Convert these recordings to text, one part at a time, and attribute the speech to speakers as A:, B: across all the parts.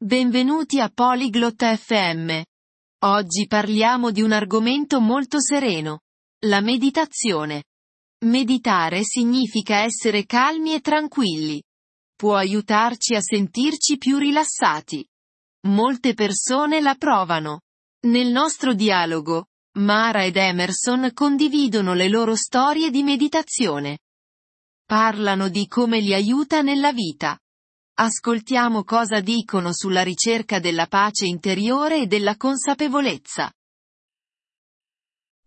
A: Benvenuti a Polyglot FM. Oggi parliamo di un argomento molto sereno. La meditazione. Meditare significa essere calmi e tranquilli. Può aiutarci a sentirci più rilassati. Molte persone la provano. Nel nostro dialogo, Mara ed Emerson condividono le loro storie di meditazione. Parlano di come li aiuta nella vita. Ascoltiamo cosa dicono sulla ricerca della pace interiore e della consapevolezza.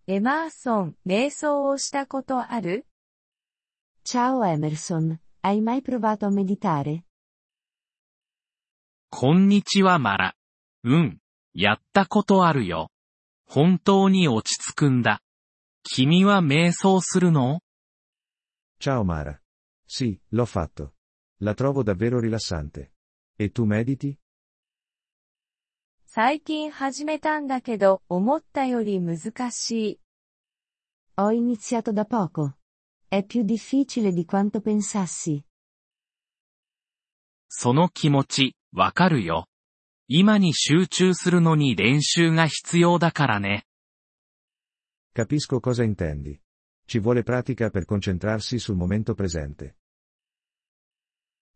B: エマーソン、瞑想をしたことある
C: Ciao Emerson, hai mai provato a meditare?
D: こんにちはマラ。うん。やったことあるよ。本当に落ち着くんだ。君は瞑想するの
E: Ciao Mara. Sì, l'ho fatto. La trovo davvero rilassante. E tu mediti?
B: 最近始めたんだけど、思ったより難しい。
C: Ho iniziato da poco. È più difficile di quanto pensassi.
D: その気持ち、わかるよ。今に集中するのに練習が必要だからね。
E: Capisco cosa intendi. Ci vuole pratica per concentrarsi sul momento presente.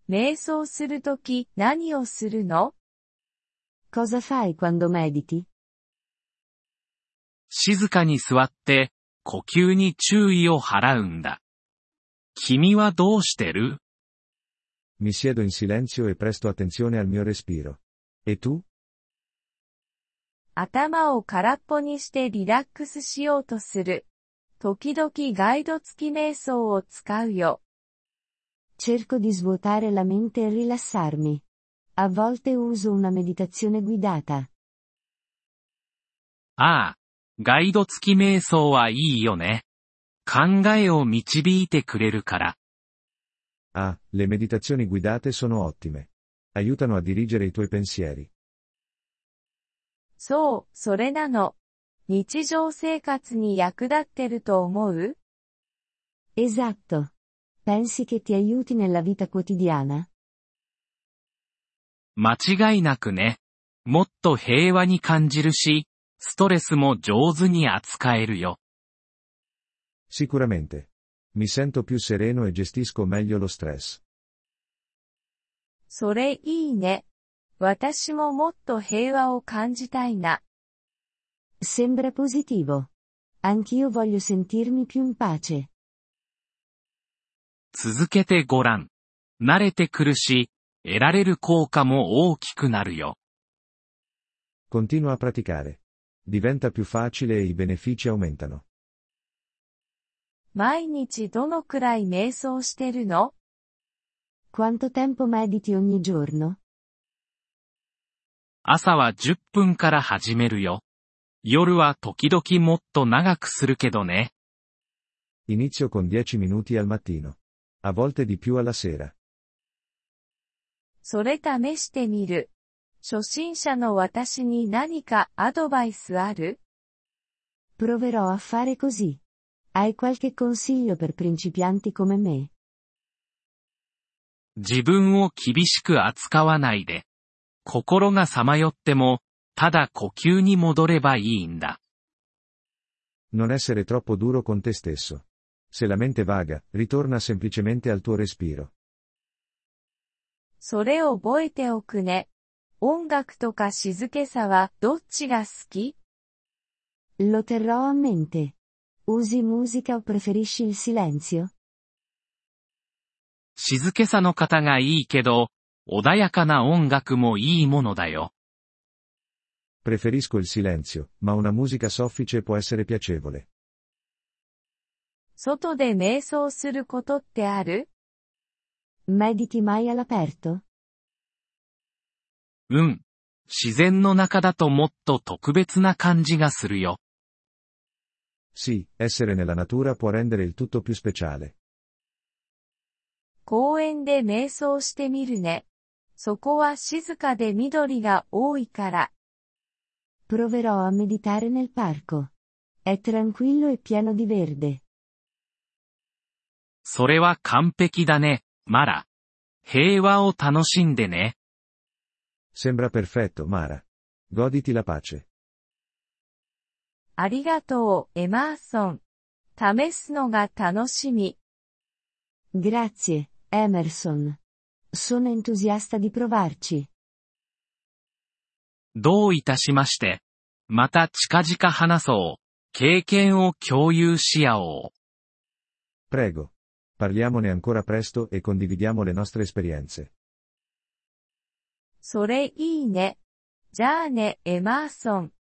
B: 瞑想するとき、何をするの
C: Cosa fai quando mediti?
D: 静かに座って、呼吸に注意を払うんだ。君はどうしてる
E: Mi siedo in silenzio e presto attenzione al mio respiro. E tu?
B: 頭を空っぽにしてリラックスしようとする。時々ガイド付き瞑想を使うよ。
C: Cerco di svuotare la mente e rilassarmi. A volte uso una meditazione guidata.
D: ああ、ガイド付き瞑想はいいよね。考えを導いてくれるから。
E: Ah, le meditazioni guidate sono ottime. Aiutano a dirigere i tuoi pensieri.
B: そう、それなの。日常生活に役立ってると思う
C: Esatto. Pensi che ti aiuti nella vita quotidiana?
D: 間違いなくね。もっと平和に感じるし、ストレスも上手に扱えるよ。
E: Sicuramente. Mi sento più sereno e gestisco meglio lo stress.
B: それいいね。私ももっと平和を感じたいな。
C: Sembra positivo. Anch'io voglio sentirmi più in pace.
D: 続けてごらん。慣れてくるし、得られる効果も大きくなるよ。
E: Continua a praticare. Diventa più facile e i benefici aumentano.
B: 毎日どのくらい瞑想してるの
C: Quanto tempo mediti ogni giorno?
D: 朝は10分から始めるよ。夜は時々もっと長くするけどね。
E: Inizio con 10 minuti al mattino. A volte di più alla sera.
B: それ試してみる。初心者の私に何かアドバイスある
C: Proverò a fare così. Hai qualche consiglio per principianti come me?
D: 自分を厳しく扱わないで。心がさまよっても、ただ呼吸に戻ればいいんだ。
E: Non essere troppo duro con te stesso. Se la mente vaga, ritorna semplicemente al tuo respiro.
B: それを覚えておくね。音楽とか静けさはどっちが好き
C: Lo terrò a mente. Usi musica o preferisci il silenzio?
D: 静けさの方がいいけど、穏やかな音楽もいいものだよ。
E: Preferisco il silenzio, ma una musica soffice può essere piacevole.
B: 外で瞑想することってある
C: Mediti mai all'aperto?
D: うん。自然の中だともっと特別な感じがするよ。
E: Sì, essere nella natura può rendere il tutto più speciale.
B: 公園で瞑想してみるね。そこは静かで緑が多いから。
C: Proverò a meditare nel parco. È tranquillo e pieno di verde.
D: それは完璧だね、マラ。平和を楽しんでね。
E: Sembra perfetto, Mara. Goditi la pace.
F: ありがとう、エマーソン。試すのが楽しみ。
C: Grazie, Emerson. Sono entusiasta di provarci.
D: どういたしまして。また近々話そう。経験を共有し合おう。
E: Prego. Parliamone ancora presto e condividiamo le nostre esperienze.
F: それいいね。じゃあね、エマーソン。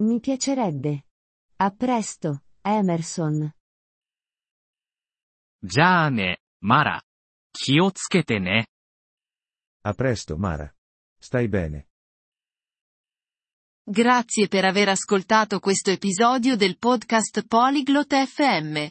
C: Mi piacerebbe. A presto, Emerson.
D: じゃあね、マラ。気をつけてね。
E: A presto, Mara. Stai bene.
B: Grazie per aver ascoltato questo episodio del podcast Polyglot FM.